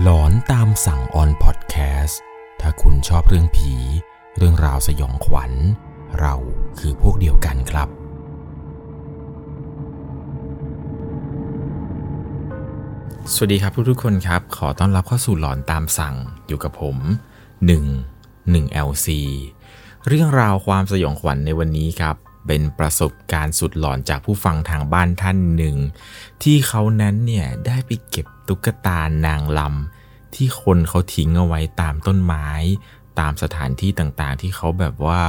หลอนตามสั่งออนพอดแคสต์ถ้าคุณชอบเรื่องผี เรื่องราวสยองขวัญ เราคือพวกเดียวกันครับ สวัสดีครับทุกๆคนครับ ขอต้อนรับเข้าสู่หลอนตามสั่งอยู่กับผม 1 1 LC เรื่องราวความสยองขวัญในวันนี้ครับ เป็นประสบการณ์สุดหลอนจากผู้ฟังทางบ้านท่านหนึ่ง ที่เขานั้นเนี่ยได้ไปเก็บ ตุ๊กตานางลำที่คนเขาทิ้งเอาไว้ตามต้นไม้ ตามสถานที่ต่างๆ ที่เขาแบบว่า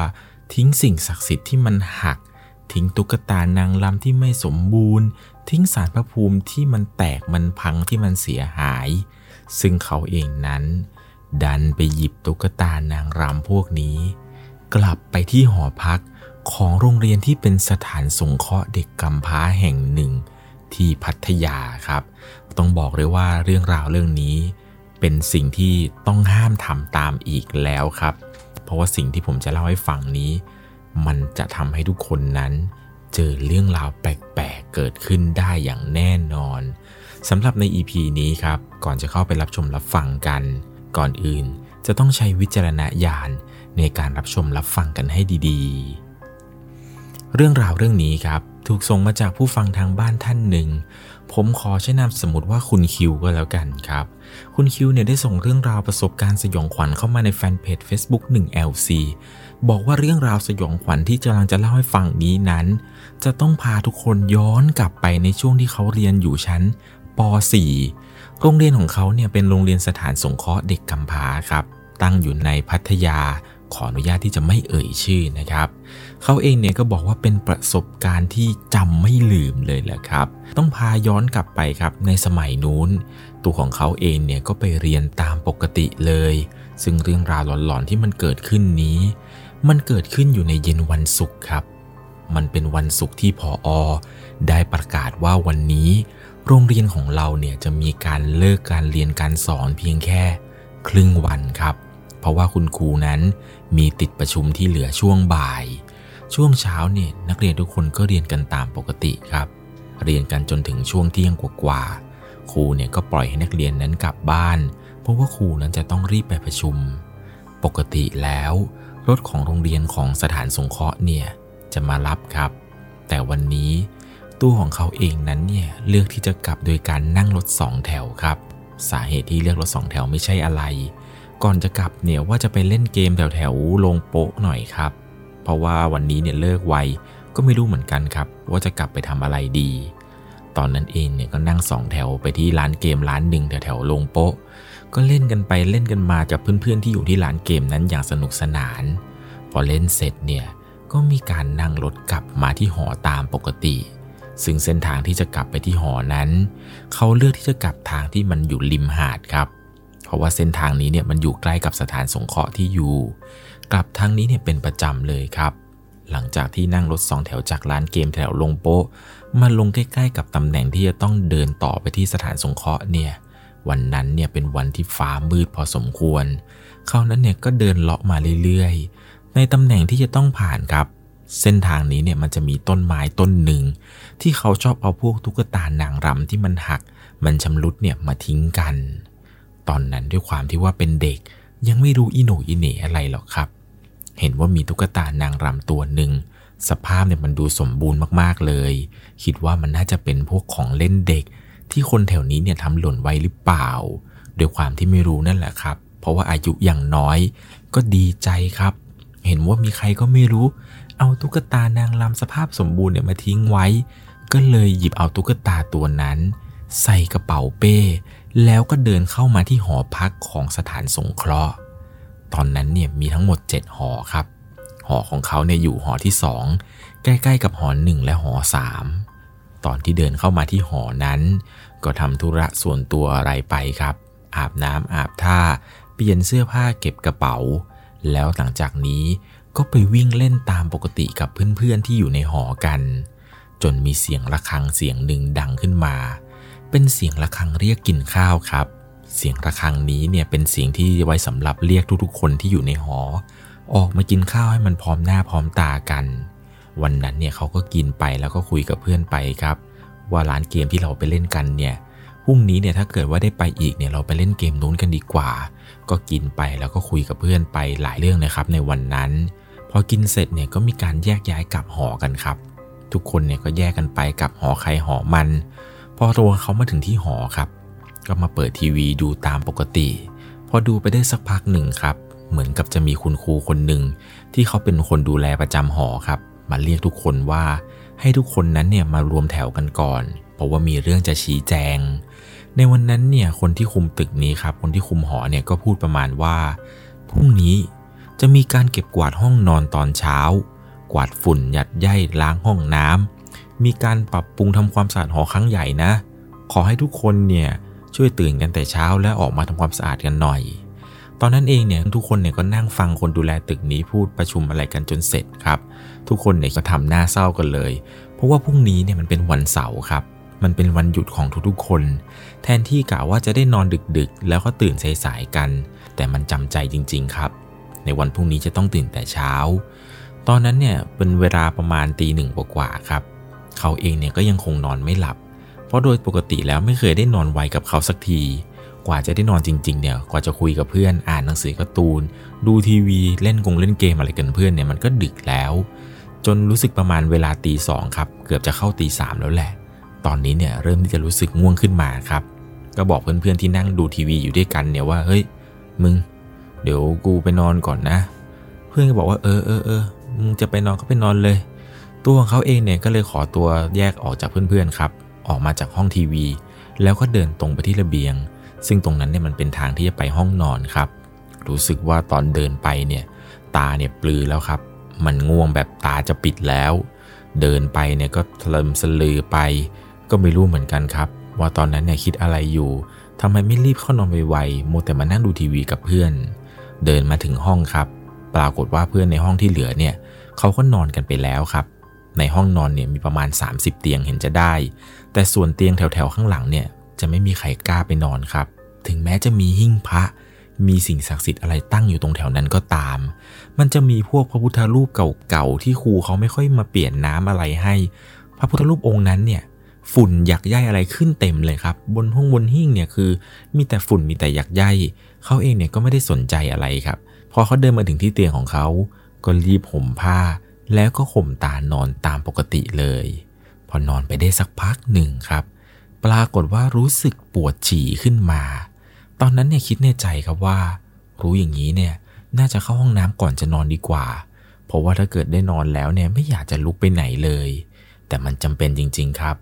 ทิ้งสิ่งศักดิ์สิทธิ์ที่มันหัก ทิ้งตุ๊กตานางลำที่ไม่สมบูรณ์ ทิ้งสารพระภูมิที่มันแตกมันพังที่มันเสียหาย ซึ่งเขาเองนั้น ดันไปหยิบตุ๊กตานางรำพวกนี้ กลับไปที่หอพักของโรงเรียนที่เป็นสถานสงเคราะห์เด็กกำพร้าแห่งหนึ่งที่พัทยาครับ ต้องบอกเลยว่าเรื่องราวเรื่องนี้ เป็นสิ่งที่ต้องห้ามทำตามอีกแล้วครับ เพราะว่าสิ่งที่ผมจะเล่าให้ฟังนี้ มันจะทำให้ทุกคนนั้นเจอเรื่องราวแปลกๆ เกิดขึ้นได้อย่างแน่นอนสำหรับใน EP นี้ครับ ก่อนจะเข้าไปรับชมรับฟังกัน ก่อนอื่นจะต้องใช้วิจารณญาณในการรับชมรับฟังกันให้ดีๆ เรื่องราวเรื่องนี้ครับ ถูกส่งมาจากผู้ฟังทางบ้านท่านหนึ่ง ผมขอใช้นามสมมติว่าคุณคิวก็แล้วกันครับ คุณคิวเนี่ยได้ส่งเรื่องราวประสบการณ์สยองขวัญเข้ามาในแฟนเพจ Facebook 1 LC บอกว่าเรื่องราวสยองขวัญที่กำลังจะเล่าให้ฟังนี้นั้น จะต้องพาทุกคนย้อนกลับไปในช่วงที่เขาเรียนอยู่ชั้นป .4 โรงเรียนของเขาเนี่ยเป็นโรงเรียนสถานสงเคราะห์เด็กกำพร้าครับ ตั้งอยู่ในพัทยา ขออนุญาตที่จะไม่เอ่ยชื่อนะครับ เขาเองเนี่ยก็บอกว่าเป็นประสบการณ์ที่จำไม่ลืมเลยแหละครับ ต้องพาย้อนกลับไปครับในสมัยนู้น ตัวของเขาเองเนี่ยก็ไปเรียนตามปกติเลย ซึ่งเรื่องราวหลอนๆที่มันเกิดขึ้นนี้ มันเกิดขึ้นอยู่ในเย็นวันศุกร์ครับ มันเป็นวันศุกร์ที่พออได้ประกาศว่าวันนี้ โรงเรียนของเราเนี่ยจะมีการเลิกการเรียนการสอนเพียงแค่ครึ่งวันครับ เพราะว่าคุณครูนั้น มีติดประชุมที่เหลือช่วงบ่าย ช่วงเช้าเนี่ยนักเรียนทุกคนก็เรียนกันตามปกติครับ เรียนกันจนถึงช่วงเที่ยงกว่าๆครูเนี่ยก็ปล่อยให้นักเรียนนั้นกลับบ้าน เพราะว่าครูนั้นจะต้องรีบไปประชุม ปกติแล้วรถของโรงเรียนของสถานสงเคราะห์เนี่ยจะมารับครับ แต่วันนี้ตัวของเขาเองนั้นเนี่ยเลือกที่จะกลับโดยการนั่งรถสองแถวครับ สาเหตุที่เลือกรถสองแถวไม่ใช่อะไร ก่อนจะกลับเนี่ยว่าจะไปเล่นเกมแถวแถวลงโป๊ะหน่อยครับ เพราะว่าวันนี้เนี่ยเลิกไวก็ไม่รู้เหมือนกันครับ ว่าจะกลับไปทำอะไรดี ตอนนั้นเองเนี่ยก็นั่งสองแถวไปที่ร้านเกมร้านหนึ่งแถวแถวลงโป๊ะ ก็เล่นกันไปเล่นกันมากับเพื่อนๆที่อยู่ที่ร้านเกมนั้นอย่างสนุกสนาน พอเล่นเสร็จเนี่ยก็มีการนั่งรถกลับมาที่หอตามปกติ ซึ่งเส้นทางที่จะกลับไปที่หอนั้น เขาเลือกที่จะกลับทางที่มันอยู่ริมหาดครับ ราะว่าเส้นทางนี้เนี่ยมันอยู่ใกล้กับสถานสงเคราะห์ที่อยู่ กลับทางนี้เนี่ยเป็นประจำเลยครับ หลังจากที่นั่งรถสองแถวจากร้านเกมแถวลงโป๊ะมาลงใกล้ๆกับตำแหน่งที่จะต้องเดินต่อไปที่สถานสงเคราะห์เนี่ยวันนั้นเนี่ยเป็นวันที่ฟ้ามืดพอสมควร เขานั้นเนี่ยก็เดินเลาะมาเรื่อยๆ ในตำแหน่งที่จะต้องผ่านครับ เส้นทางนี้เนี่ยมันจะมีต้นไม้ต้นหนึ่ง ที่เขาชอบเอาพวกตุ๊กตานางรำที่มันหัก มันชำรุดเนี่ยมาทิ้งกัน ตอนนั้นด้วยความที่ว่าเป็นเด็ก ยังไม่รู้อีโหนอีเหน่อะไรหรอกครับ เห็นว่ามีตุ๊กตานางรำตัวหนึ่งสภาพเนี่ยมันดูสมบูรณ์มากๆเลย คิดว่ามันน่าจะเป็นพวกของเล่นเด็ก ที่คนแถวนี้เนี่ยทำหล่นไว้หรือเปล่าโดยความที่ไม่รู้นั่นแหละครับ เพราะว่าอายุอย่างน้อยก็ดีใจครับ เห็นว่ามีใครก็ไม่รู้ เอาตุ๊กตานางรำสภาพสมบูรณ์เนี่ยมาทิ้งไว้ ก็เลยหยิบเอาตุ๊กตาตัวนั้น ใส่กระเป๋าเป้ แล้วก็เดินเข้ามาที่หอพักของสถานสงเคราะห์ ตอนนั้นเนี่ยมีทั้งหมด 7 หอครับ หอของเขาเนี่ยอยู่หอที่ 2 ใกล้ๆกับหอหนึ่งและหอ 3 ตอนที่เดินเข้ามาที่หอนั้น ก็ทำธุระส่วนตัวอะไรไปครับ อาบน้ำอาบท่า เปลี่ยนเสื้อผ้าเก็บกระเป๋า แล้วหลังจากนี้ก็ไปวิ่งเล่นตามปกติกับเพื่อนๆที่อยู่ในหอกัน จนมีเสียงระฆังเสียงหนึ่งดังขึ้นมา เป็นเสียงระฆังเรียกกินข้าวครับ เสียงระฆังนี้เนี่ยเป็นเสียงที่ไว้สำหรับเรียกทุกๆ คนที่อยู่ในหอ ออกมากินข้าวให้มันพร้อมหน้าพร้อมตากัน วันนั้นเนี่ยเขาก็กินไปแล้วก็คุยกับเพื่อนไปครับ ว่าร้านเกมที่เราไปเล่นกันเนี่ยพรุ่งนี้เนี่ยถ้าเกิดว่าได้ไปอีกเนี่ยเราไปเล่นเกมนู้นกันดีกว่า ก็กินไปแล้วก็คุยกับเพื่อนไปหลายเรื่องนะครับในวันนั้น พอกินเสร็จเนี่ยก็มีการแยกย้ายกลับหอกันครับ ทุกคนเนี่ยก็แยกกันไปกลับหอใครหอมัน อตัวเขามาถึงที่หอครับ ก็มาเปิดทีวีดูตามปกติ พอดูไปได้สักพักหนึ่งครับ เหมือนกับจะมีคุณครูคนหนึ่งที่เขาเป็นคนดูแลประจำหอครับ มาเรียกทุกคนว่าให้ทุกคนนั้นเนี่ยมารวมแถวกันก่อน เพราะว่ามีเรื่องจะชี้แจง ในวันนั้นเนี่ยคนที่คุมตึกนี้ครับ คนที่คุมหอเนี่ยก็พูดประมาณว่าพรุ่งนี้จะมีการเก็บกวาดห้องนอนตอนเช้า กวาดฝุ่นหยัดย่ยล้างห้องน้ำ มีการปรับปรุงทำความสะอาดหอครั้งใหญ่นะ ขอให้ทุกคนเนี่ยช่วยตื่นกันแต่เช้าและออกมาทำความสะอาดกันหน่อย ตอนนั้นเองเนี่ยทุกคนเนี่ยก็นั่งฟังคนดูแลตึกนี้พูดประชุมอะไรกันจนเสร็จครับ ทุกคนเนี่ยก็ทำหน้าเศร้ากันเลย เพราะว่าพรุ่งนี้เนี่ยมันเป็นวันเสาร์ครับมันเป็นวันหยุดของทุกๆคน แทนที่กะว่าจะได้นอนดึกๆ แล้วก็ตื่นสายๆกัน แต่มันจำใจจริง ๆ ครับ ในวันพรุ่งนี้จะต้องตื่นแต่เช้า ตอนนั้นเนี่ยเป็นเวลาประมาณตีหนึ่งกว่าๆครับ เขาเองเนี่ยก็ยังคงนอนไม่หลับ เพราะโดยปกติแล้วไม่เคยได้นอนไวกับเขาสักที กว่าจะได้นอนจริง ๆ เนี่ย กว่าจะคุยกับเพื่อน อ่านหนังสือการ์ตูน ดูทีวี เล่นกงเล่นเกมอะไรกันเพื่อนเนี่ยมันก็ดึกแล้ว จนรู้สึกประมาณเวลาตีสองครับ เกือบจะเข้าตีสามแล้วแหละ ตอนนี้เนี่ยเริ่มที่จะรู้สึกง่วงขึ้นมาครับ ก็บอกเพื่อนๆที่นั่งดูทีวีอยู่ด้วยกันเนี่ยว่า เฮ้ย มึง เดี๋ยวกูไปนอนก่อนนะ เพื่อนก็บอกว่าเออเออเออมึงจะไปนอนก็ไปนอนเลย ตัวของเขาเองเนี่ยก็เลยขอตัวแยกออกจากเพื่อนๆครับ ออกมาจากห้องทีวี แล้วก็เดินตรงไปที่ระเบียง ซึ่งตรงนั้นเนี่ยมันเป็นทางที่จะไปห้องนอนครับ รู้สึกว่าตอนเดินไปเนี่ยตาเนี่ยปลือแล้วครับ มันง่วงแบบตาจะปิดแล้ว เดินไปเนี่ยก็ทะเลมสลือไป ก็ไม่รู้เหมือนกันครับ ว่าตอนนั้นเนี่ยคิดอะไรอยู่ทำไมไม่รีบเข้านอนไวๆโมแต่มานั่งดูทีวีกับเพื่อน เดินมาถึงห้องครับ ปรากฏว่าเพื่อนในห้องที่เหลือเนี่ยเขาก็นอนกันไปแล้วครับ ในห้องนอนเนี่ยมีประมาณ 30 เตียงเห็นจะได้ แต่ส่วนเตียงแถวๆข้างหลังเนี่ยจะไม่มีใครกล้าไปนอนครับ ถึงแม้จะมีหิ้งพระ มีสิ่งศักดิ์สิทธิ์อะไรตั้งอยู่ตรงแถวนั้นก็ตาม มันจะมีพวกพระพุทธรูปเก่าๆที่ครูเขาไม่ค่อยมาเปลี่ยนน้ำอะไรให้ พระพุทธรูปองค์นั้นเนี่ยฝุ่นหยักใยอะไรขึ้นเต็มเลยครับ บนห้องบนหิ้งเนี่ยคือ มีแต่ฝุ่นมีแต่หยักใยเขาเองเนี่ยก็ไม่ได้สนใจอะไรครับ พอเขาเดินมาถึงที่เตียงของเขาก็รีบห่มผ้า แล้วก็ข่มตานอนตามปกติเลย พอนอนไปได้สักพักหนึ่งครับ ปรากฏว่ารู้สึกปวดฉี่ขึ้นมา ตอนนั้นเนี่ยคิดในใจครับว่า รู้อย่างนี้เนี่ยน่าจะเข้าห้องน้ำก่อนจะนอนดีกว่า เพราะว่าถ้าเกิดได้นอนแล้วเนี่ยไม่อยากจะลุกไปไหนเลย แต่มันจำเป็นจริง ๆครับ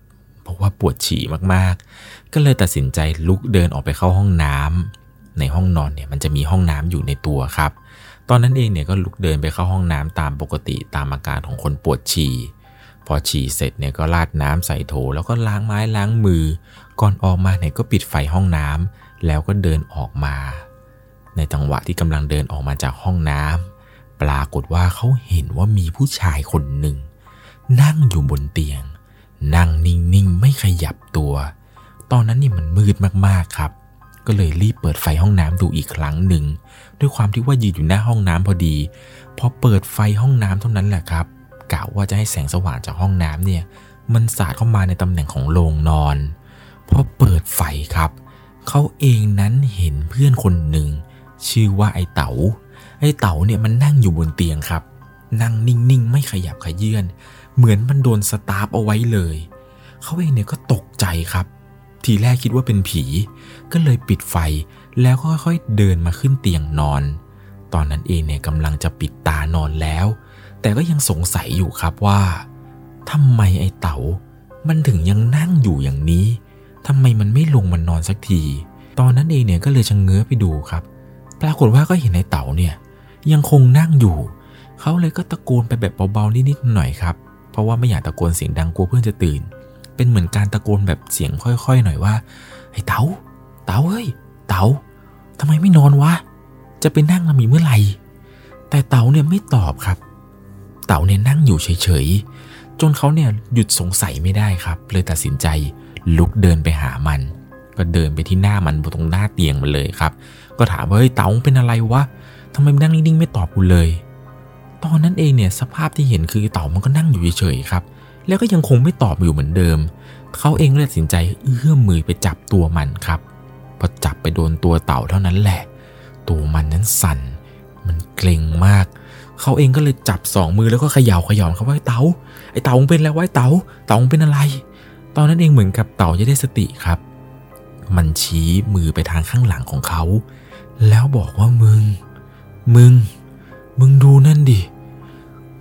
เพราะว่าปวดฉี่มากๆ ก็เลยตัดสินใจลุกเดินออกไปเข้าห้องน้ำในห้องนอนเนี่ยมันจะมีห้องน้ำอยู่ในตัวครับ ตอนนั้นเองเนี่ยก็ลุกเดินไปเข้าห้องน้ำตามปกติตามอาการของคนปวดฉี่ พอฉี่เสร็จเนี่ยก็ราดน้ำใส่โถแล้วก็ล้างไม้ล้างมือ ก่อนออกมาเนี่ยก็ปิดไฟห้องน้ำแล้วก็เดินออกมา ในจังหวะที่กำลังเดินออกมาจากห้องน้ำปรากฏว่าเขาเห็นว่ามีผู้ชายคนหนึ่ง นั่งอยู่บนเตียง นั่งนิ่งๆไม่ขยับตัว ตอนนั้นนี่มันมืดมากๆครับ ก็เลยรีบเปิดไฟห้องน้ำดูอีกครั้งหนึ่ง ด้วยความที่ว่ายืนอยู่หน้าห้องน้ำพอดี พอเปิดไฟห้องน้ำเท่านั้นแหละครับกะว่าจะให้แสงสว่างจากห้องน้ำเนี่ยมันสาดเข้ามาในตำแหน่งของโรงนอนพอเปิดไฟครับเขาเองนั้นเห็นเพื่อนคนหนึ่ง ชื่อว่าไอ้เต๋าไอ้เต๋าเนี่ยมันนั่งอยู่บนเตียงครับ นั่งนิ่งๆ ไม่ขยับขยื่นเหมือนมันโดนสตาร์ฟเอาไว้เลยเขาเองเนี่ยก็ตกใจครับ ทีแรกคิดว่าเป็นผี ก็เลยปิดไฟ แล้วค่อยๆเดินมาขึ้นเตียงนอน ตอนนั้นเองเนี่ยกำลังจะปิดตานอนแล้ว แต่ก็ยังสงสัยอยู่ครับว่าทำไมไอ้เต๋ามันถึงยังนั่งอยู่อย่างนี้ทำไมมันไม่ลงมานอนสักที ตอนนั้นเองเนี่ยก็เลยชะเง้อไปดูครับ ปรากฏว่าก็เห็นไอ้เต๋าเนี่ยยังคงนั่งอยู่ เขาเลยก็ตะโกนไปแบบเบาๆนิดๆหน่อยครับ เพราะว่าไม่อยากตะโกนเสียงดังกลัวเพื่อนจะตื่น เป็นเหมือนการตะโกนแบบเสียงค่อยๆ หน่อยว่าไอ้เต๋าเต๋าเฮ้ย เต๋าทำไมไม่นอนวะ จะไปนั่งละมีเมื่อไหร่ แต่เต๋าเนี่ยไม่ตอบครับ เต๋าเนี่ยนั่งอยู่เฉยๆ จนเขาเนี่ยหยุดสงสัยไม่ได้ครับ เลยตัดสินใจลุกเดินไปหามัน ก็เดินไปที่หน้ามันตรงหน้าเตียงมันเลยครับ ก็ถามว่าเฮ้ยเต๋าเป็นอะไรวะทำไมนั่งนิ่งๆไม่ตอบกูเลย ตอนนั้นเองเนี่ยสภาพที่เห็นคือเต๋ามันก็นั่งอยู่เฉยๆครับ แล้วก็ยังคงไม่ตอบอยู่เหมือนเดิม เขาเองเลยตัดสินใจเอื้อมมือไปจับตัวมันครับ พอจับไปโดนตัวเต่าเท่านั้นแหละ ตัวมันนั้นสั่น มันเกร็งมาก เขาเองก็เลยจับสองมือแล้วก็เขย่าเขย่าเขาว่าไอ้เต่าไอ้เต่ามึงเป็นแล้ววะไอ้เต่าเต่ามึงเป็นอะไร ตอนนั้นเองเหมือนกับเต่าจะได้สติครับ มันชี้มือไปทางข้างหลังของเขา แล้วบอกว่ามึง มึง มึงดูนั่นดิ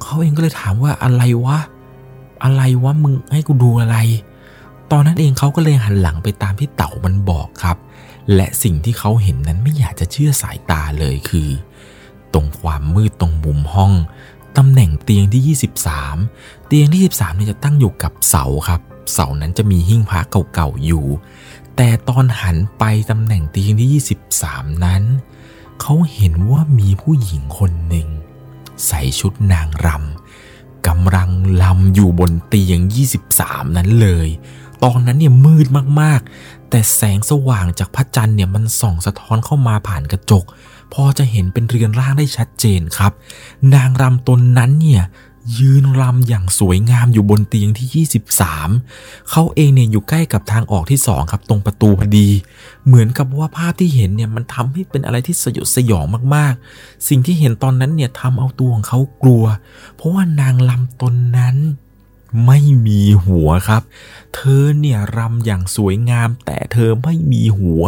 เขาเองก็เลยถามว่าอะไรวะ อะไรวะมึงให้กูดูอะไร ตอนนั้นเองเขาก็เลยหันหลังไปตามที่เต่ามันบอกครับ และสิ่งที่เขาเห็นนั้นไม่อยากจะเชื่อสายตาเลยคือ ตรงความมืดตรงมุมห้องตำแหน่งเตียงที่ 23 เตียงที่ 23เนี่ยจะตั้งอยู่กับเสาครับ เสานั้นจะมีหิ้งพระเก่าๆอยู่ แต่ตอนหันไปตำแหน่งเตียงที่ 23 นั้น เขาเห็นว่ามีผู้หญิงคนหนึ่ง ใส่ชุดนางรำกำลังลำอยู่บนเตียง 23 นั้นเลย ตอนนั้นเนี่ยมืดมากๆ แต่แสงสว่างจากพระจันทร์เนี่ยมันส่องสะท้อนเข้ามาผ่านกระจก พอจะเห็นเป็นเรือนร่างได้ชัดเจนครับ นางรำตนนั้นเนี่ยยืนรำอย่างสวยงามอยู่บนเตียงที่ 23 เขาเองเนี่ยอยู่ใกล้กับทางออกที่ 2 ครับตรงประตูพอดี เหมือนกับว่าภาพที่เห็นเนี่ยมันทำให้เป็นอะไรที่สยดสยองมากๆ สิ่งที่เห็นตอนนั้นเนี่ยทำเอาตัวของเขากลัว เพราะว่านางลำตนนั้น ไม่มีหัวครับ เธอเนี่ยรำอย่างสวยงาม แต่เธอไม่มีหัว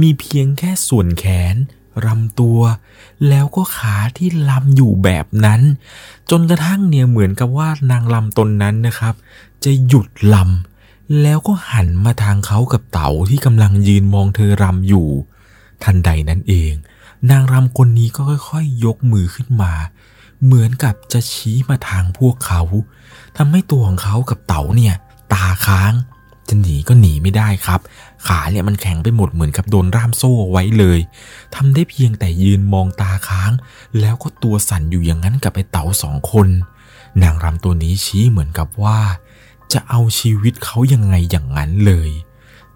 มีเพียงแค่ส่วนแขนรำตัว แล้วก็ขาที่ลำอยู่แบบนั้น จนกระทั่งเนี่ยเหมือนกับว่านางลำตนนั้นนะครับ จะหยุดลำแล้วก็หันมาทางเขากับเต๋าที่กำลังยืนมองเธอรำอยู่ ทันใดนั้นเอง นางรำคนนี้ก็ค่อยๆยกมือขึ้นมา เหมือนกับจะชี้มาทางพวกเขาทำให้ตัวของเขากับเต๋าเนี่ย ตาค้าง จะหนีก็หนีไม่ได้ครับ ขาเนี่ยมันแข็งไปหมดเหมือนกับโดนร่ามโซ่ไว้เลยทำได้เพียงแต่ยืนมองตาค้าง แล้วก็ตัวสั่นอยู่อย่างนั้นกับไอ้เต๋าสองคน นางรำตัวนี้ชี้เหมือนกับว่า จะเอาชีวิตเขายังไงอย่างนั้นเลย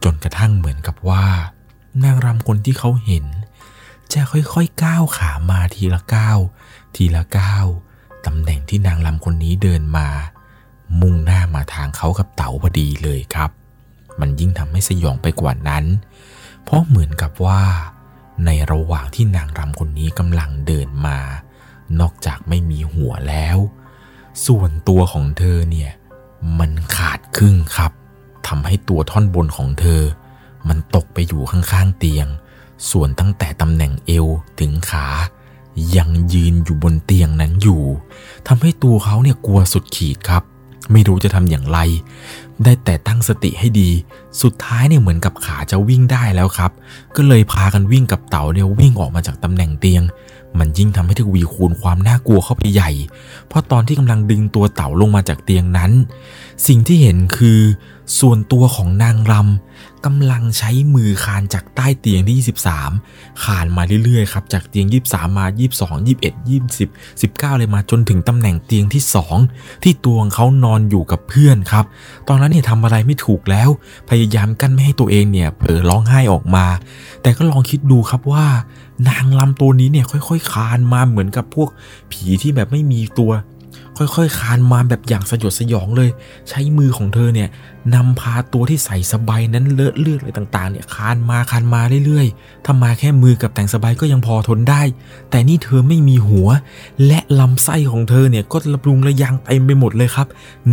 จนกระทั่งเหมือนกับว่า นางรำคนที่เขาเห็น จะค่อยๆก้าวขามาทีละก้าวทีละก้าวตำแหน่งที่นางรำคนนี้เดินมา มุ่งหน้ามาทางเขากับเต๋าพอดีเลยครับ มันยิ่งทำให้สยองไปกว่านั้น เพราะเหมือนกับว่า ในระหว่างที่นางรำคนนี้กำลังเดินมา นอกจากไม่มีหัวแล้ว ส่วนตัวของเธอเนี่ยมันขาดครึ่งครับทำให้ตัวท่อนบนของเธอ มันตกไปอยู่ข้างๆเตียง ส่วนตั้งแต่ตำแหน่งเอวถึงขา ยังยืนอยู่บนเตียงนั้นอยู่ทำให้ตัวเขาเนี่ยกลัวสุดขีดครับ ไม่รู้จะทำอย่างไร ได้แต่ตั้งสติให้ดี สุดท้ายเนี่ยเหมือนกับขาจะวิ่งได้แล้วครับ ก็เลยพากันวิ่งกับเต่าเนี่ยวิ่งออกมาจากตำแหน่งเตียง มันยิ่งทำให้ทวีคูณความน่ากลัวเข้าไปใหญ่ เพราะตอนที่กำลังดึงตัวเต่าลงมาจากเตียงนั้น สิ่งที่เห็นคือ ส่วนตัวของนางรำ กำลังใช้มือคานจากใต้เตียงที่ 23 คานมาเรื่อยๆครับจากเตียง 23 มา 22 21 20 19 เลยมาจนถึงตำแหน่งเตียงที่ 2 ที่ตัวของเขานอนอยู่กับเพื่อนครับ ตอนนั้นเนี่ยทำอะไรไม่ถูกแล้ว พยายามกั้นไม่ให้ตัวเองเนี่ยเผลอร้องไห้ออกมา แต่ก็ลองคิดดูครับว่านางลำตัวนี้เนี่ยค่อยๆ คานมาเหมือนกับพวกผีที่แบบไม่มีตัว ค่อยๆคานมาแบบอย่างสยดสยองเลย ใช้มือของเธอเนี่ยนำพาตัวที่ใส่สบายนั้นเลอะเลือดอะไรต่างๆเนี่ยคานมาคานมาเรื่อยๆถ้ามาแค่มือกับแต่งสบายก็ยังพอทนได้ แต่นี่เธอไม่มีหัว และลำไส้ของเธอเนี่ยก็ระปรุงระยังเต็มไปหมดเลยครับ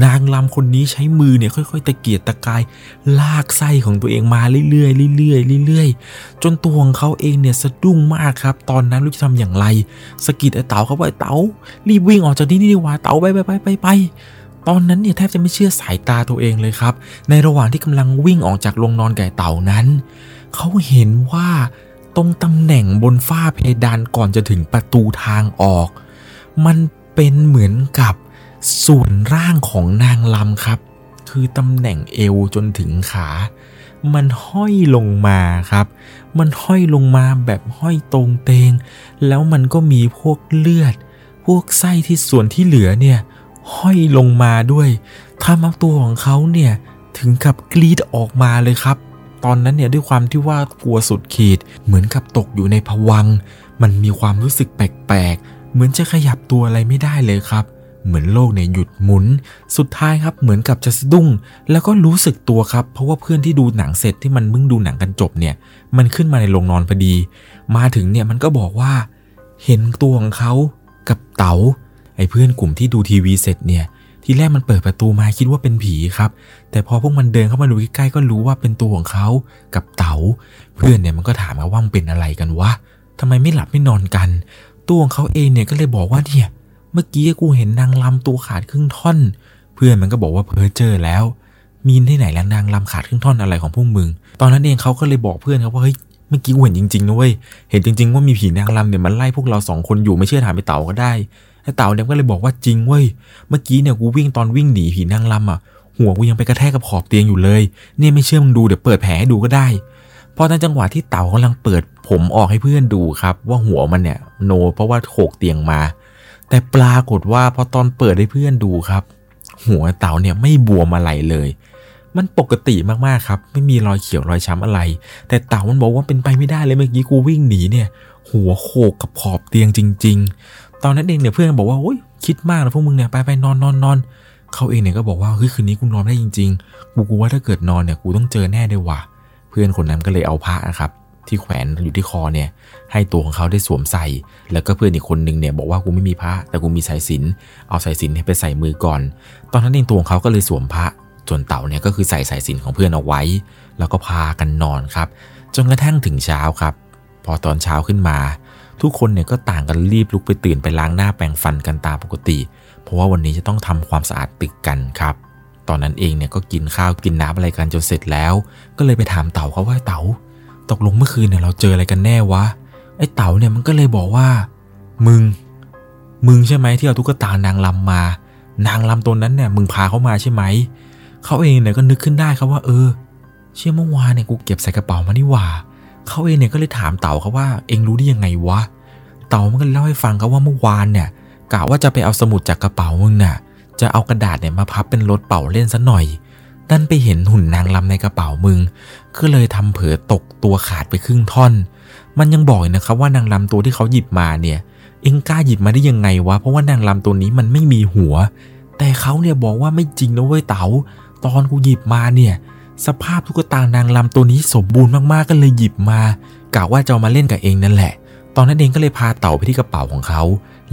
นางลำคนนี้ใช้มือเนี่ยค่อย ๆ ตะเกียกตะกาย ลากไส้ของตัวเองมาเรื่อยๆเรื่อยๆเรื่อยๆจนตัวของเขาเองเนี่ยสะดุ้งมากครับ ตอนนั้นรู้จะทำอย่างไรสกิดไอ้เต๋าเขาว่าไอ้เต๋ารีบวิ่งออกจากที่นี่ดีกว่าเต๋าไปไปไปไปไปตอนนั้นเนี่ยแทบจะไม่เชื่อสายตาตัวเองเลยครับ ในระหว่างที่กำลังวิ่งออกจากโรงนอนไก่เต่านั้น เขาเห็นว่าตรงตำแหน่งบนฝ้าเพดานก่อนจะถึงประตูทางออก มันเป็นเหมือนกับส่วนร่างของนางลำครับ คือตำแหน่งเอวจนถึงขา มันห้อยลงมาครับ มันห้อยลงมาแบบห้อยตรงเตง แล้วมันก็มีพวกเลือด พวกไส้ที่ส่วนที่เหลือเนี่ยห้อยลงมาด้วยทำเอาตัวของเขาเนี่ยถึงกับกรีดออกมาเลยครับ ตอนนั้นเนี่ยด้วยความที่ว่ากลัวสุดขีด เหมือนกับตกอยู่ในภวัง มันมีความรู้สึกแปลกๆ เหมือนจะขยับตัวอะไรไม่ได้เลยครับ เหมือนโลกเนี่ยหยุดหมุน สุดท้ายครับเหมือนกับจะสะดุ้ง แล้วก็รู้สึกตัวครับ เพราะว่าเพื่อนที่ดูหนังเสร็จที่มันมึงดูหนังกันจบเนี่ย มันขึ้นมาในโรงนอนพอดี มาถึงเนี่ยมันก็บอกว่า เห็นตัวของเขา เต๋าไอ้เพื่อนกลุ่มที่ดูทีวีเสร็จเนี่ย ทีแรกมันเปิดประตูมาคิดว่าเป็นผีครับ แต่พอพวกมันเดินเข้ามาดูใกล้ๆก็รู้ว่าเป็นตัวของเขากับเต๋า เพื่อนเนี่ยมันก็ถามว่ามันเป็นอะไรกันวะทำไมไม่หลับไม่นอนกัน ตัวของเขาเองเนี่ยก็เลยบอกว่าเนี่ย เมื่อกี้กูเห็นนางลำตัวขาดครึ่งท่อน เพื่อนมันก็บอกว่าเพ้อเจอแล้วมีนที่ไหนแล้วนางลำขาดครึ่งท่อนอะไรของพวกมึง ตอนนั้นเองเขาก็เลยบอกเพื่อนครับว่าเฮ้ย เมื่อกี้กูเห็นจริงๆนะเว้ยเห็นจริง ๆ ว่ามีผีนางลำเนี่ยมันไล่พวกเราสองคนอยู่ไม่เชื่อถามไปเต่าก็ได้ไอ้เต่าเนี่ยก็เลยบอกว่าจริงเว้ยเมื่อกี้เนี่ยกูวิ่งตอนวิ่งหนีผีนางลำอะหัวกูยังไปกระแทกกับขอบเตียงอยู่เลยเนี่ยไม่เชื่อมึงดูเดี๋ยวเปิดแผลให้ดูก็ได้พอในจังหวะที่เต่ากำลังเปิดผมออกให้เพื่อนดูครับ ว่าหัวมันเนี่ยโน เพราะว่าโขกเตียงมา แต่ปรากฏว่าพอตอนเปิดให้เพื่อนดูครับ หัวเต่าเนี่ยไม่บวมอะไรเลย มันปกติมากๆครับ ไม่มีรอยเขียวรอยช้ำอะไร แต่เต่ามันบอกว่าเป็นไปไม่ได้เลยเมื่อกี้กูวิ่งหนีเนี่ย หัวโขกกับขอบเตียงจริง ๆ ตอนนั้นเองเนี่ยเพื่อนบอกว่าโอ๊ยคิดมากนะพวกมึงเนี่ยไปไปนอนนอนนอนเขาเองเนี่ยก็บอกว่าเฮ้ยคืนนี้กูนอนได้จริงๆกูกูว่าถ้าเกิดนอนเนี่ยกูต้องเจอแน่เลยว่ะเพื่อนคนนั้นก็เลยเอาผ้านะครับที่แขวนอยู่ที่คอเนี่ยให้ตัวของเขาได้สวมใส่ แล้วก็เพื่อนอีกคนนึงเนี่ยบอกว่ากูไม่มีผ้าแต่กูมีสายสินเอาสายสินไปใส่มือก่อน ตอนนั้นเองตัวของเขาก็เลยสวมผ้า ส่วนเต่าเนี่ยก็คือใส่สายสินของเพื่อนเอาไว้ แล้วก็พากันนอนครับ จนกระทั่งถึงเช้าครับ พอตอนเช้าขึ้นมา ทุกคนเนี่ยก็ต่างกันรีบลุกไปตื่นไปล้างหน้าแปรงฟันกันตามปกติ เพราะว่าวันนี้จะต้องทำความสะอาดตึกกันครับ ตอนนั้นเองเนี่ยก็กินข้าวกินน้ำอะไรกันจนเสร็จแล้ว ก็เลยไปถามเต่าเขาว่าเต่าตกลงเมื่อคืนเนี่ยเราเจออะไรกันแน่วะไอ้เต่าเนี่ยมันก็เลยบอกว่า มึง มึงใช่ไหมที่เอาตุ๊กตานางลำมา นางลำตัวนั้นเนี่ยมึงพาเขามาใช่ไหม เขาเองเนี่ยก็นึกขึ้นได้ครับว่าเออ เชื่อเมื่อวานเนี่ยกูเก็บใส่กระเป๋ามานี่หว่า เขาเองเนี่ยก็เลยถามเต่าเขาว่าเองรู้ได้ยังไงวะ เต่ามันก็เล่าให้ฟังครับว่าเมื่อวานเนี่ยกะว่าจะไปเอาสมุดจากกระเป๋ามึงน่ะ จะเอากระดาษเนี่ยมาพับเป็นรถเป่าเล่นซะหน่อยดันไปเห็นหุ่นนางลำในกระเป๋ามึง ก็เลยทำเผลอตกตัวขาดไปครึ่งท่อน มันยังบอกนะครับว่านางลำตัวที่เขาหยิบมาเนี่ย เองกล้าหยิบมาได้ยังไงวะ เพราะว่านางลำตัวนี้มันไม่มีหัว แต่เขาเนี่ยบอกว่าไม่จริงนะเว้ยเต๋า ตอนกูหยิบมาเนี่ยสภาพตุ๊กตานางลำตัวนี้สมบูรณ์มากๆก็เลยหยิบมากะว่าจะามาเล่นกับเองนั่นแหละ ตอนนั้นเองก็เลยพาเต่าไปที่กระเป๋าของเขา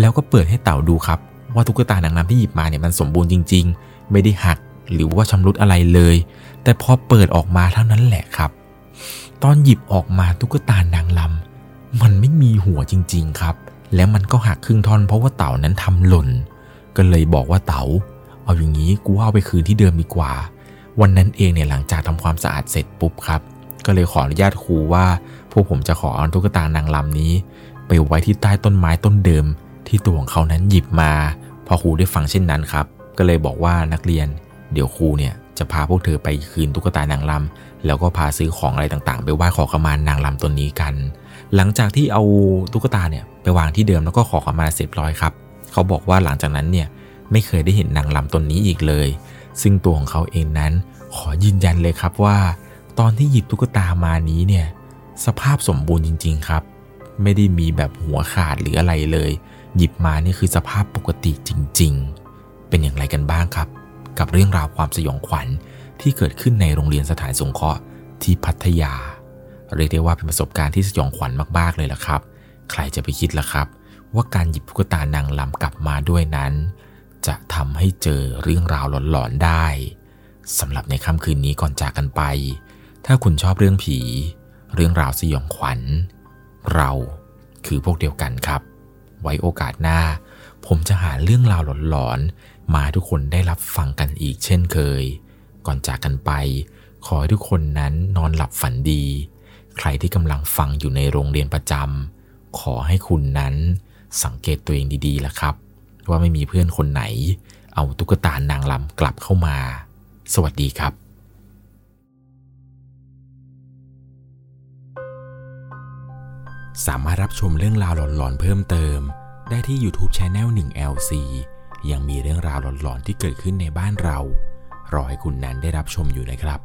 แล้วก็เปิดให้เต่าดูครับ ว่าตุ๊กตานางลำที่หยิบมาเนี่ยมันสมบูรณ์จริง ๆ ไม่ได้หักหรือว่าชำรุดอะไรเลย แต่พอเปิดออกมาเท่านั้นแหละครับ ตอนหยิบออกมาตุ๊กตานางลำมันไม่มีหัวจริง ๆ ครับ แล้วมันก็หักครึ่งท่อนเพราะว่าเต่านั้นทำหล่น ก็เลยบอกว่าเต่า เอาอย่างนี้กูเอาไปคืนที่เดิมดีกว่า วันนั้นเองเนี่ยหลังจากทำความสะอาดเสร็จปุ๊บครับ ก็เลยขออนุญาตครูว่า พวกผมจะขอเอาตุ๊กตานางลำนี้ ไปไว้ที่ใต้ต้นไม้ต้นเดิม ที่ตัวของเขานั้นหยิบมา พอครูได้ฟังเช่นนั้นครับ ก็เลยบอกว่านักเรียน เดี๋ยวครูเนี่ยจะพาพวกเธอไปคืนตุ๊กตานางลำแล้วก็พาซื้อของอะไรต่างๆ ไปไหว้ขอขมานางลำตัวนี้กัน หลังจากที่เอาตุ๊กตาเนี่ยไปวางที่เดิมแล้วก็ขอขมาเสร็จร้อยครับ เขาบอกว่าหลังจากนั้นเนี่ย ไม่เคยได้เห็นนางลำตนนี้อีกเลย ซึ่งตัวของเขาเองนั้นขอยืนยันเลยครับว่า ตอนที่หยิบตุ๊กตามานี้เนี่ย สภาพสมบูรณ์จริง ๆครับ ไม่ได้มีแบบหัวขาดหรืออะไรเลย หยิบมานี่คือสภาพปกติจริง ๆ เป็นอย่างไรกันบ้างครับ กับเรื่องราวความสยองขวัญที่เกิดขึ้นในโรงเรียนสถานสงเคราะห์ที่พัทยา เรียกได้ว่าเป็นประสบการณ์ที่สยองขวัญมากๆเลยล่ะครับ ใครจะไปคิดล่ะครับ ว่าการหยิบตุ๊กตานางลำกลับมาด้วยนั้น จะทำให้เจอเรื่องราวหลอนๆได้สำหรับในค่ำคืนนี้ก่อนจากกันไป ถ้าคุณชอบเรื่องผี เรื่องราวสยองขวัญ เราคือพวกเดียวกันครับ ไว้โอกาสหน้า ผมจะหาเรื่องราวหลอนๆมาทุกคนได้รับฟังกันอีกเช่นเคย ก่อนจากกันไป ขอให้ทุกคนนั้นนอนหลับฝันดี ใครที่กำลังฟังอยู่ในโรงเรียนประจำขอให้คุณนั้นสังเกตตัวเองดีๆล่ะครับ ว่าไม่มีเพื่อนคนไหน เอาตุ๊กตานางลำกลับเข้ามา สวัสดีครับสามารถรับชมเรื่องราวหลอนๆเพิ่มเติม ได้ที่ YouTube c h anel 1 LC ยังมีเรื่องราวหลอนๆที่เกิดขึ้นในบ้านเรา รอให้คุณนั้นได้รับชมอยู่นะครับ